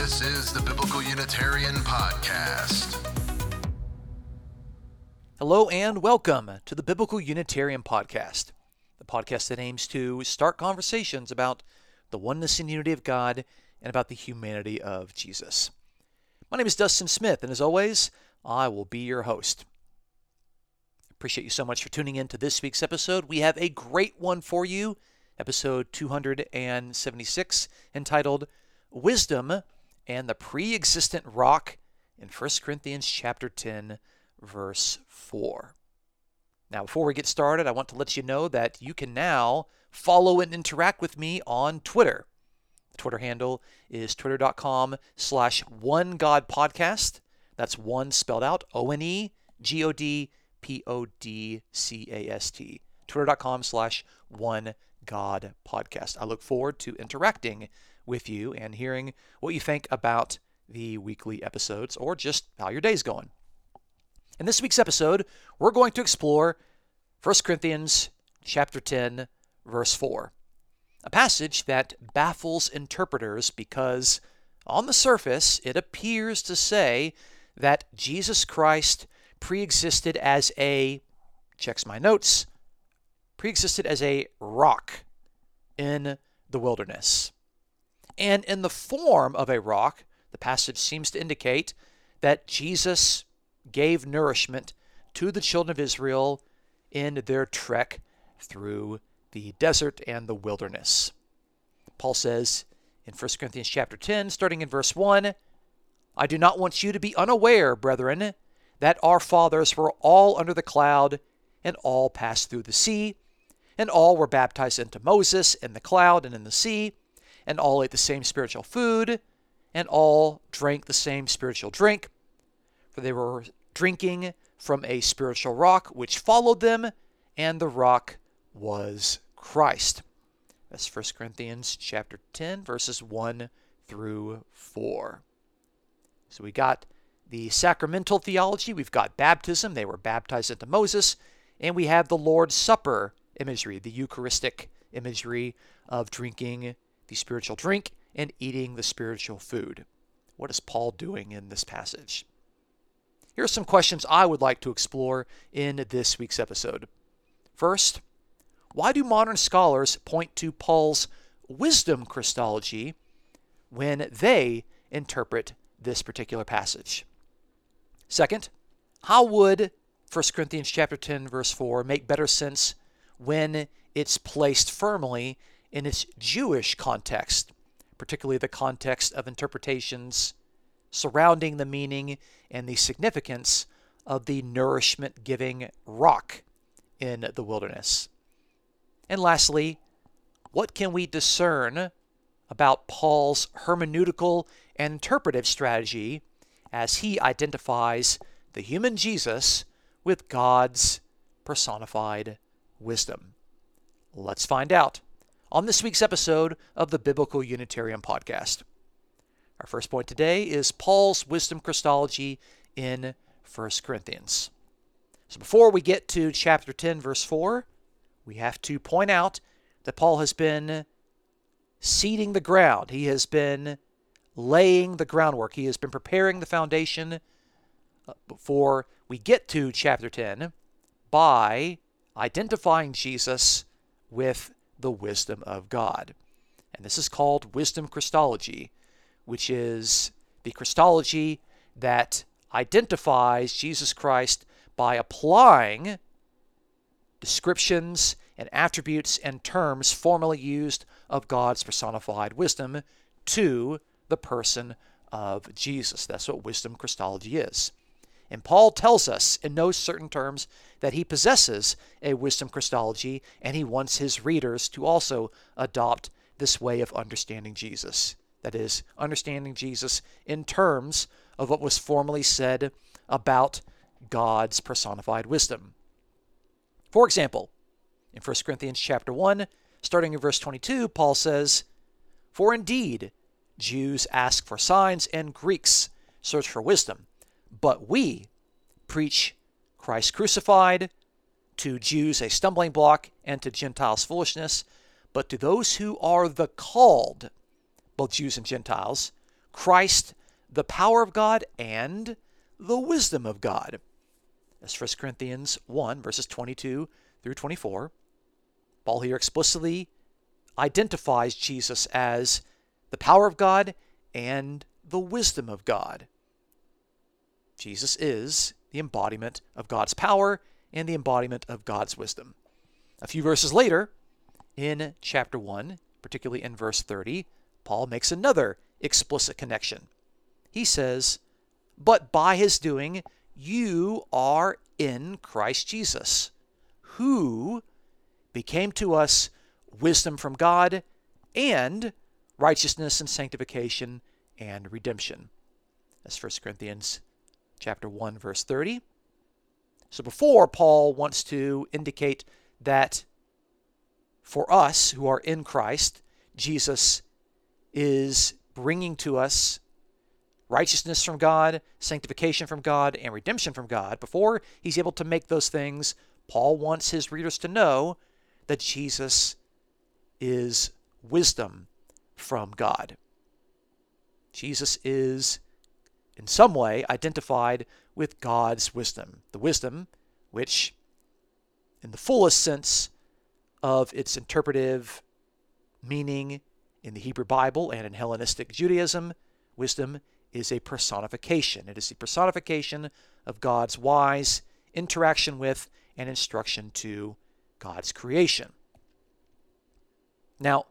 This is the Biblical Unitarian Podcast. Hello and welcome to the Biblical Unitarian Podcast, the podcast that aims to start conversations about the oneness and unity of God and about the humanity of Jesus. My name is Dustin Smith, and as always, I will be your host. Appreciate you so much for tuning in to this week's episode. We have a great one for you, episode 276, entitled Wisdom and the Pre-existent Rock in 1 Corinthians chapter 10, verse 4. Now, before we get started, I want to let you know that you can now follow and interact with me on Twitter. The Twitter handle is twitter.com slash one God podcast. That's one spelled out O N E G O D P O D C A S T. Twitter.com slash one God podcast. I look forward to interacting with you and hearing what you think about the weekly episodes or just how your day's going. In this week's episode, we're going to explore 1 Corinthians chapter 10 verse 4. A passage that baffles interpreters because on the surface it appears to say that Jesus Christ pre-existed as a checks my notes pre-existed as a rock in the wilderness. And in the form of a rock, the passage seems to indicate that Jesus gave nourishment to the children of Israel in their trek through the desert and the wilderness. Paul says in 1 Corinthians chapter 10, starting in verse 1, I do not want you to be unaware, brethren, that our fathers were all under the cloud, and all passed through the sea, and all were baptized into Moses in the cloud and in the sea, and all ate the same spiritual food, and all drank the same spiritual drink, for they were drinking from a spiritual rock which followed them, and the rock was Christ. That's 1 Corinthians chapter 10 verses 1 through 4. So we got the sacramental theology, we've got baptism, they were baptized into Moses, and we have the Lord's Supper imagery, the Eucharistic imagery of drinking the spiritual drink and eating the spiritual food. What is Paul doing in this passage? Here are some questions I would like to explore in this week's episode. First, why do modern scholars point to Paul's wisdom Christology when they interpret this particular passage? Second, how would 1 Corinthians chapter 10 verse 4 make better sense when it's placed firmly in its Jewish context, particularly the context of interpretations surrounding the meaning and the significance of the nourishment giving rock in the wilderness. And lastly, what can we discern about Paul's hermeneutical and interpretive strategy as he identifies the human Jesus with God's personified wisdom? Let's find out on this week's episode of the Biblical Unitarian Podcast. Our first point today is Paul's wisdom Christology in 1 Corinthians. So before we get to chapter 10, verse 4, we have to point out that Paul has been seeding the ground. He has been laying the groundwork. He has been preparing the foundation uh, before we get to chapter 10 by identifying Jesus with the wisdom of God. And this is called wisdom Christology, which is the Christology that identifies Jesus Christ by applying descriptions and attributes and terms formerly used of God's personified wisdom to the person of Jesus. That's what wisdom Christology is. And Paul tells us in no certain terms that he possesses a wisdom Christology and he wants his readers to also adopt this way of understanding Jesus. That is, understanding Jesus in terms of what was formerly said about God's personified wisdom. For example, in 1 Corinthians chapter 1, starting in verse 22, Paul says, For indeed, Jews ask for signs and Greeks search for wisdom. But we preach Christ crucified, to Jews a stumbling block, and to Gentiles foolishness. But to those who are the called, both Jews and Gentiles, Christ, the power of God, and the wisdom of God. That's 1 Corinthians 1, verses 22 through 24. Paul here explicitly identifies Jesus as the power of God and the wisdom of God. Jesus is the embodiment of God's power and the embodiment of God's wisdom. A few verses later, in chapter 1, particularly in verse 30, Paul makes another explicit connection. He says, But by his doing, you are in Christ Jesus, who became to us wisdom from God and righteousness and sanctification and redemption. That's 1 Corinthians chapter 1 verse 30. So before Paul wants to indicate that for us who are in Christ, Jesus is bringing to us righteousness from God, sanctification from God, and redemption from God. Before he's able to make those things, Paul wants his readers to know that Jesus is wisdom from God. Jesus is, in some way, identified with God's wisdom, the wisdom which, in the fullest sense of its interpretive meaning in the Hebrew Bible and in Hellenistic Judaism, wisdom is a personification. It is the personification of God's wise interaction with and instruction to God's creation. Now,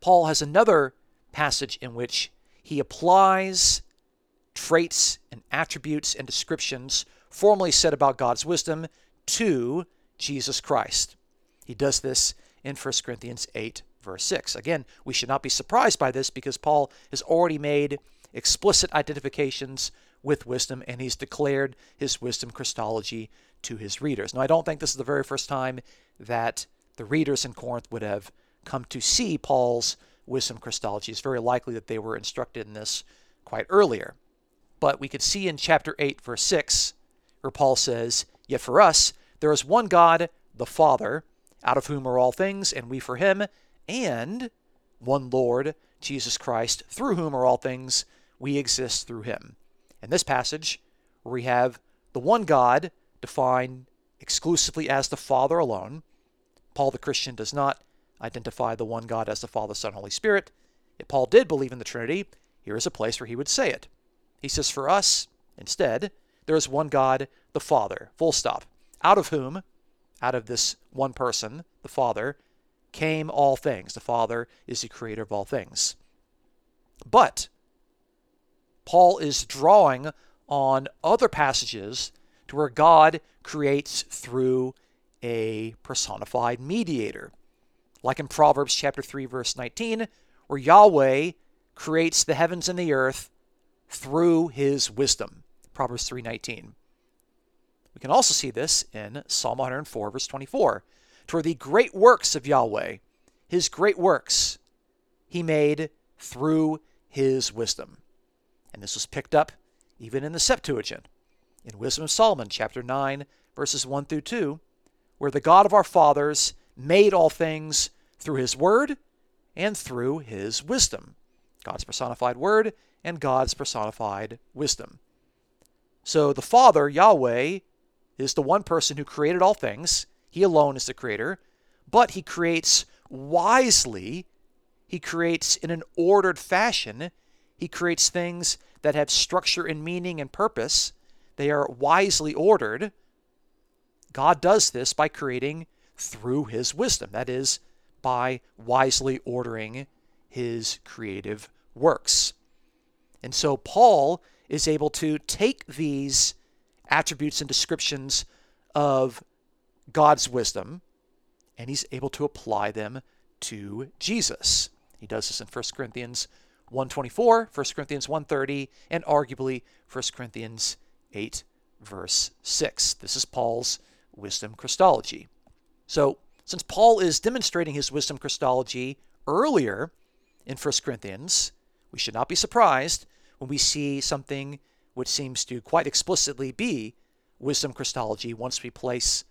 Paul has another passage in which he applies traits and attributes and descriptions formerly said about God's wisdom to Jesus Christ. He does this in 1 Corinthians 8, verse 6. Again, we should not be surprised by this because Paul has already made explicit identifications with wisdom and he's declared his wisdom Christology to his readers. Now, I don't think this is the very first time that the readers in Corinth would have come to see Paul's wisdom Christology. It's very likely that they were instructed in this quite earlier. But we could see in chapter 8, verse 6, where Paul says, Yet for us, there is one God, the Father, out of whom are all things, and we for him, and one Lord, Jesus Christ, through whom are all things, we exist through him. In this passage, where we have the one God defined exclusively as the Father alone, Paul the Christian does not identify the one God as the Father, Son, Holy Spirit. If Paul did believe in the Trinity, here is a place where he would say it. He says, For us, instead, there is one God, the Father, full stop, out of whom, out of this one person, the Father, came all things. The Father is the creator of all things. But Paul is drawing on other passages to where God creates through a personified mediator like in Proverbs chapter 3 verse 19, where Yahweh creates the heavens and the earth through his wisdom. Proverbs 3:19. We can also see this in Psalm 104 verse 24, to where the great works of Yahweh, his great works, he made through his wisdom. And this was picked up even in the Septuagint, in Wisdom of Solomon chapter 9 verses 1 through 2, where the God of our fathers made all things through his word and through his wisdom. God's personified word and God's personified wisdom. So the Father, Yahweh, is the one person who created all things. He alone is the creator, but he creates wisely. He creates in an ordered fashion. He creates things that have structure and meaning and purpose. They are wisely ordered. God does this by creating through his wisdom. That is, by wisely ordering his creative works. And so Paul is able to take these attributes and descriptions of God's wisdom and he's able to apply them to Jesus. He does this in 1 Corinthians 124, 1 Corinthians 130, and arguably 1 Corinthians 8 verse 6. This is Paul's wisdom Christology. So, since Paul is demonstrating his wisdom Christology earlier in 1 Corinthians, we should not be surprised when we see something which seems to quite explicitly be wisdom Christology once we place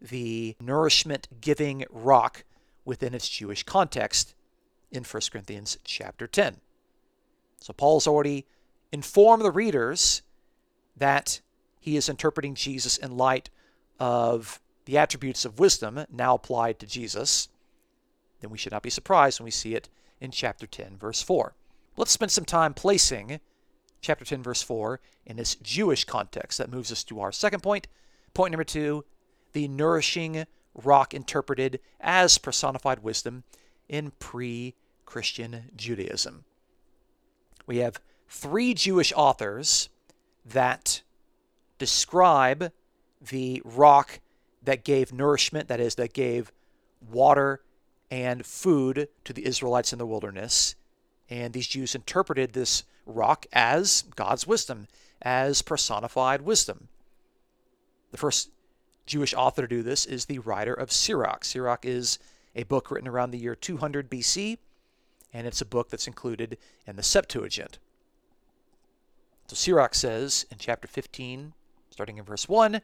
the nourishment giving rock within its Jewish context in 1 Corinthians chapter 10. So Paul's already informed the readers that he is interpreting Jesus in light of the attributes of wisdom now applied to Jesus. Then we should not be surprised when we see it in chapter 10, verse 4. Let's spend some time placing chapter 10, verse 4 in this Jewish context. That moves us to our second point. Point number two the nourishing rock interpreted as personified wisdom in pre Christian Judaism. We have three Jewish authors that describe the rock that gave nourishment, that is, that gave water and food to the Israelites in the wilderness. And these Jews interpreted this rock as God's wisdom, as personified wisdom. The first Jewish author to do this is the writer of Sirach. Sirach is a book written around the year 200 BC, and it's a book that's included in the Septuagint. So Sirach says in chapter 15, starting in verse 1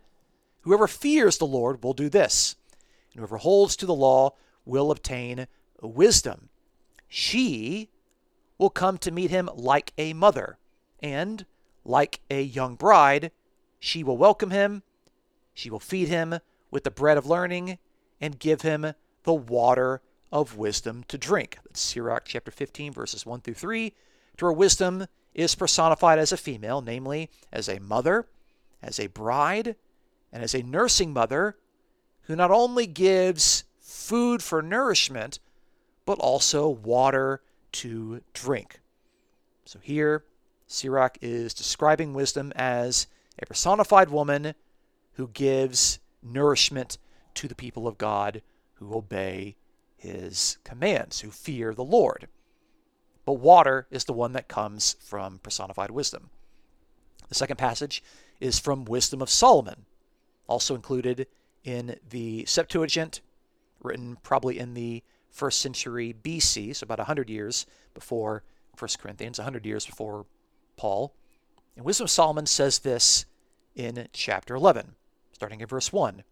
Whoever fears the Lord will do this, and whoever holds to the law will obtain wisdom. She will come to meet him like a mother, and like a young bride, she will welcome him she will feed him with the bread of learning and give him the water of wisdom to drink. That's Sirach chapter 15, verses 1 through 3, to where wisdom is personified as a female, namely as a mother, as a bride, and as a nursing mother who not only gives food for nourishment, but also water to drink. So here, Sirach is describing wisdom as a personified woman who gives nourishment to the people of God who obey his commands, who fear the Lord. But water is the one that comes from personified wisdom. The second passage is from Wisdom of Solomon, also included in the Septuagint, written probably in the first century BC, so about 100 years before 1 Corinthians, 100 years before Paul. And Wisdom of Solomon says this in chapter 11 starting in verse 1.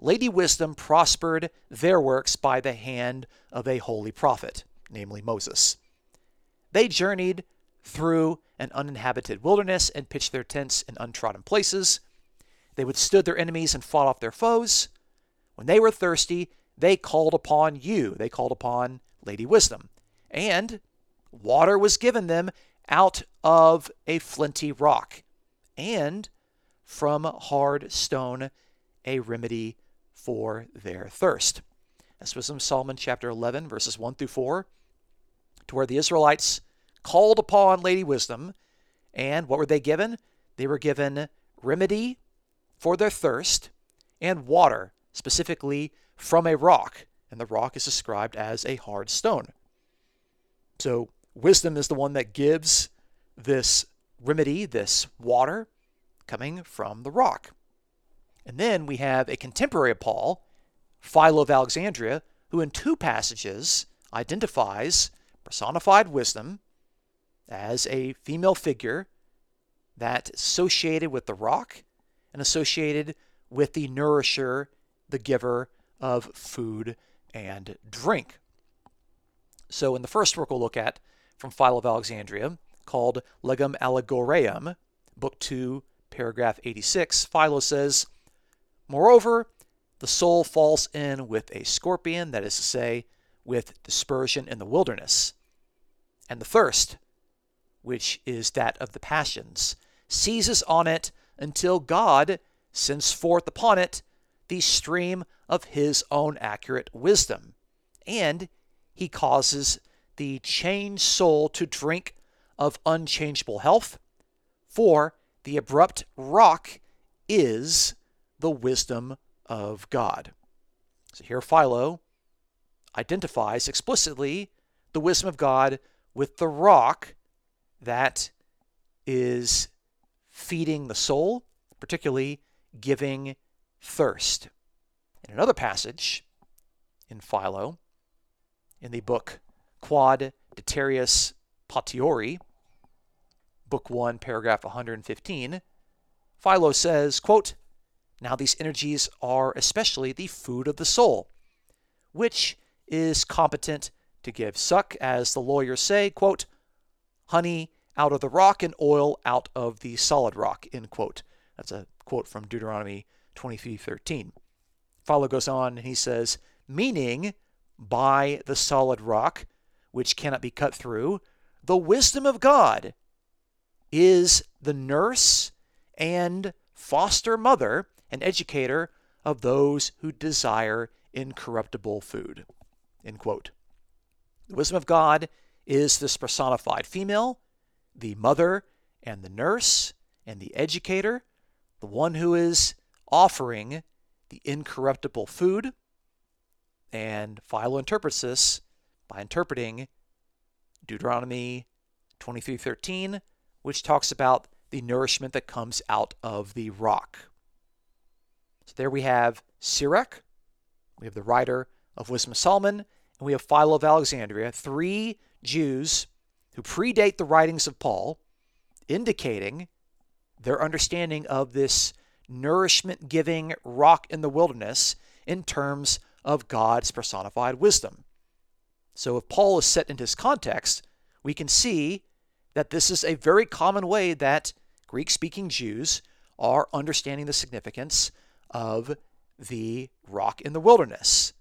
Lady Wisdom prospered their works by the hand of a holy prophet, namely Moses. They journeyed through an uninhabited wilderness and pitched their tents in untrodden places. They withstood their enemies and fought off their foes. When they were thirsty, they called upon you. They called upon Lady Wisdom. And water was given them out of a flinty rock. And from hard stone, a remedy for their thirst. This was in Solomon chapter 11, verses 1 through 4, to where the Israelites called upon Lady Wisdom, and what were they given? They were given remedy for their thirst and water, specifically from a rock, and the rock is described as a hard stone. So, wisdom is the one that gives this remedy, this water, coming from the rock. And then we have a contemporary of Paul, Philo of Alexandria, who in two passages identifies personified wisdom as a female figure that associated with the rock and associated with the nourisher, the giver of food and drink. So, in the first work we'll look at from Philo of Alexandria, called Legum Allegoriae, Book 2, paragraph 86, Philo says, Moreover, the soul falls in with a scorpion, that is to say, with dispersion in the wilderness. And the thirst, which is that of the passions, seizes on it until God sends forth upon it the stream of his own accurate wisdom. And he causes the changed soul to drink of unchangeable health, for the abrupt rock is the wisdom of God. So here Philo identifies explicitly the wisdom of God with the rock that is feeding the soul, particularly giving thirst. In another passage in Philo, in the book Quod Deterius Potiori, Book 1, paragraph 115, Philo says, quote, Now these energies are especially the food of the soul, which is competent to give suck, as the lawyers say, quote, honey out of the rock and oil out of the solid rock, end quote. That's a quote from Deuteronomy 23:13. Philo goes on and he says, meaning by the solid rock, which cannot be cut through, the wisdom of God is the nurse and foster mother and educator of those who desire incorruptible food. End quote. The wisdom of God is this personified female, the mother and the nurse and the educator, the one who is offering the incorruptible food. And Philo interprets this by interpreting Deuteronomy 23:13, which talks about the nourishment that comes out of the rock. So there we have Sirach, we have the writer of Wisdom of Solomon, and we have Philo of Alexandria, three Jews who predate the writings of Paul, indicating their understanding of this nourishment giving rock in the wilderness in terms of God's personified wisdom. So if Paul is set in his context, we can see that this is a very common way that Greek speaking Jews are understanding the significance of the rock in the wilderness.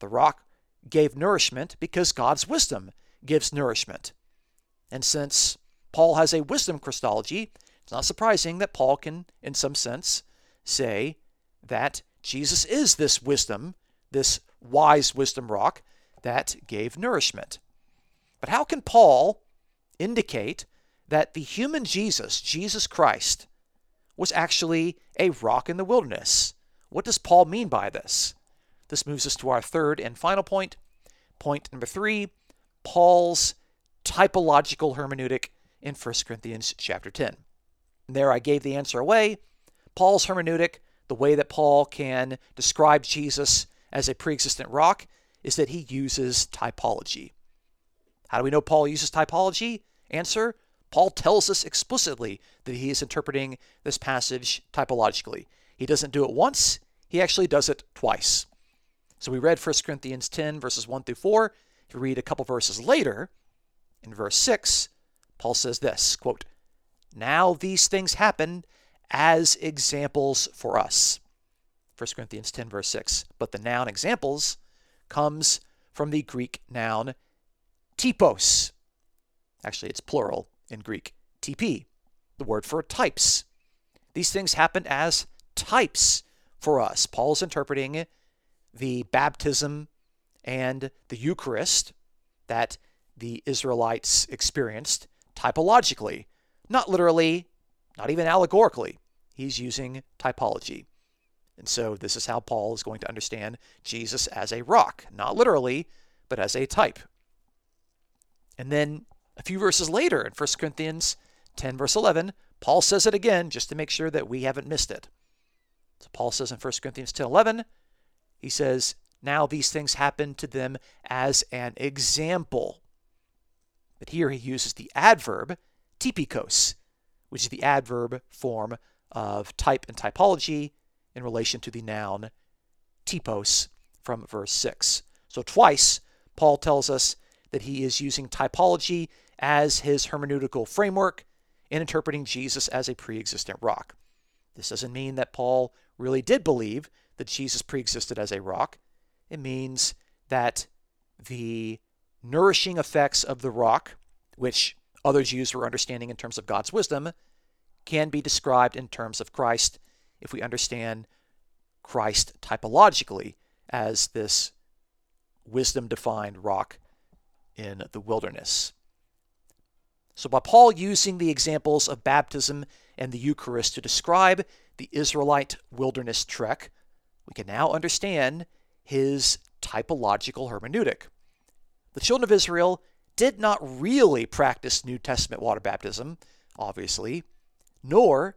The rock gave nourishment because God's wisdom gives nourishment. And since Paul has a wisdom Christology, it's not surprising that Paul can, in some sense, say that Jesus is this wisdom, this wise wisdom rock that gave nourishment. But how can Paul indicate that the human Jesus, Jesus Christ, was actually a rock in the wilderness? What does Paul mean by this? This moves us to our third and final point. Point number three Paul's typological hermeneutic in 1 Corinthians chapter 10. There I gave the answer away. Paul's hermeneutic, the way that Paul can describe Jesus as a pre existent rock, is that he uses typology. How do we know Paul uses typology? Answer Paul tells us explicitly that he is interpreting this passage typologically. He doesn't do it once, he actually does it twice. So we read 1 Corinthians 10, verses 1 through 4. If you read a couple verses later, in verse 6, Paul says this quote, Now these things happen as examples for us. 1 Corinthians 10, verse 6. But the noun examples comes from the Greek noun typos. Actually, it's plural in Greek, typoi, the word for types. These things happen as types for us. Paul's interpreting the baptism and the Eucharist that the Israelites experienced typologically, not literally, not even allegorically. He's using typology. And so this is how Paul is going to understand Jesus as a rock, not literally, but as a type. And then a few verses later in 1 Corinthians 10, verse 11, Paul says it again just to make sure that we haven't missed it. So Paul says in 1 Corinthians 10, 11, he says, Now these things happen to them as an example. But here he uses the adverb typikos, which is the adverb form of type and typology in relation to the noun typos from verse 6. So twice, Paul tells us that he is using typology as his hermeneutical framework in interpreting Jesus as a pre existent rock. This doesn't mean that Paul really did believe that Jesus pre existed as a rock. It means that the nourishing effects of the rock, which other Jews were understanding in terms of God's wisdom, can be described in terms of Christ if we understand Christ typologically as this wisdom defined rock in the wilderness. So, by Paul using the examples of baptism and the Eucharist to describe the Israelite wilderness trek, we can now understand his typological hermeneutic. The children of Israel did not really practice New Testament water baptism, obviously, nor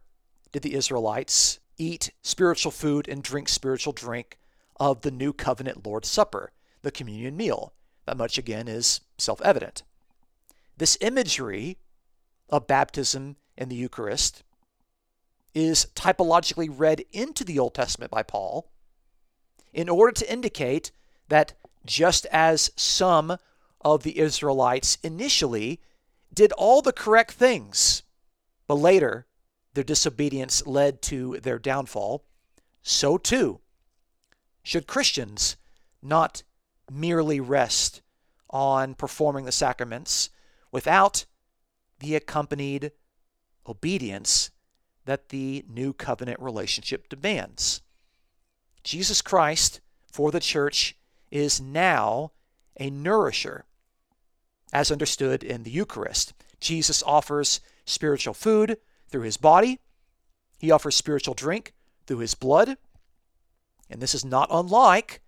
did the Israelites eat spiritual food and drink spiritual drink of the New Covenant Lord's Supper, the communion meal. That much, again, is self evident. This imagery of baptism and the Eucharist is typologically read into the Old Testament by Paul in order to indicate that just as some of the Israelites initially did all the correct things, but later their disobedience led to their downfall, so too should Christians not merely rest on performing the sacraments without the accompanied obedience that the new covenant relationship demands. Jesus Christ for the church is now a nourisher, as understood in the Eucharist. Jesus offers spiritual food through his body, he offers spiritual drink through his blood, and this is not unlike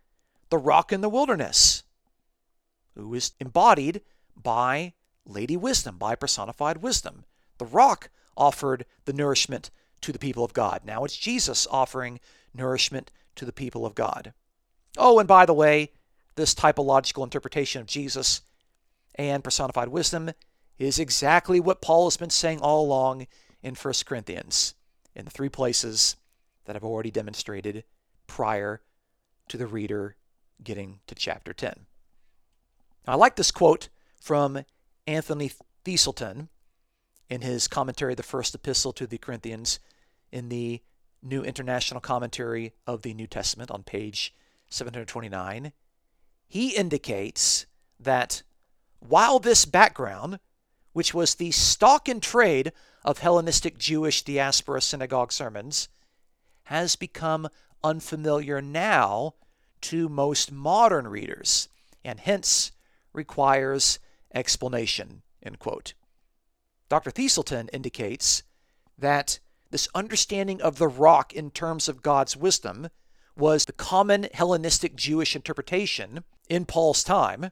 the rock in the wilderness, who is embodied by Lady Wisdom, by personified wisdom. The rock offered the nourishment to the people of God. Now it's Jesus offering nourishment to the people of God. Oh, and by the way, this typological interpretation of Jesus and personified wisdom is exactly what Paul has been saying all along in 1 Corinthians, in the three places that I've already demonstrated prior to the reader getting to chapter 10. I like this quote from Anthony Thiselton in his commentary, The First Epistle to the Corinthians, in the New International Commentary of the New Testament on page 729. He indicates that while this background, which was the stock and trade of Hellenistic Jewish diaspora synagogue sermons, has become unfamiliar now to most modern readers, and hence requires explanation. End quote. Dr. Thiselton indicates that this understanding of the rock in terms of God's wisdom was the common Hellenistic Jewish interpretation in Paul's time,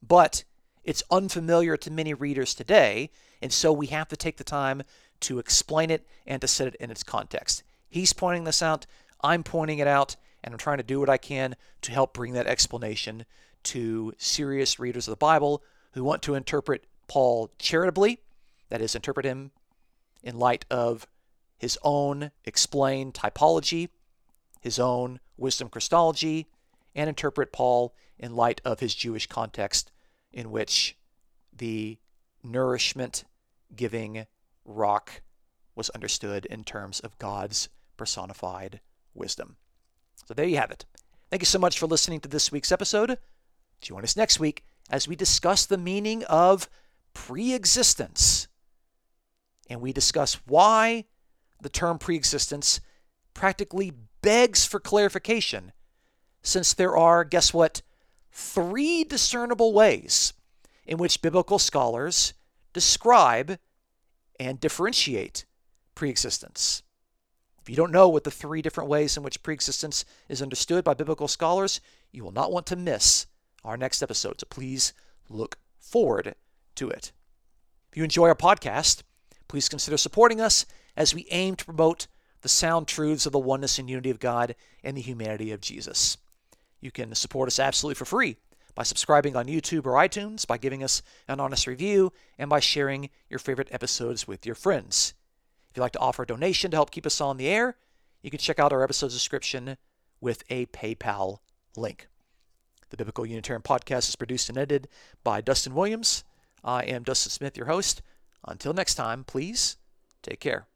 but it's unfamiliar to many readers today, and so we have to take the time to explain it and to set it in its context. He's pointing this out, I'm pointing it out, and I'm trying to do what I can to help bring that explanation to serious readers of the Bible who want to interpret Paul charitably, that is, interpret him in light of his own explained typology, his own wisdom Christology, and interpret Paul in light of his Jewish context in which the nourishment giving rock was understood in terms of God's personified wisdom. So there you have it. Thank you so much for listening to this week's episode. Join us next week as we discuss the meaning of pre-existence. And we discuss why the term pre-existence practically begs for clarification since there are, guess what, three discernible ways in which biblical scholars describe and differentiate preexistence. If you don't know what the three different ways in which preexistence is understood by biblical scholars, you will not want to miss our next episode. So please look forward to it. If you enjoy our podcast, please consider supporting us as we aim to promote the sound truths of the oneness and unity of God and the humanity of Jesus. You can support us absolutely for free by subscribing on YouTube or iTunes, by giving us an honest review, and by sharing your favorite episodes with your friends. If you'd like to offer a donation to help keep us on the air, you can check out our episode description with a PayPal link. The Biblical Unitarian Podcast is produced and edited by Dustin Williams. I am Dustin Smith, your host. Until next time, please take care.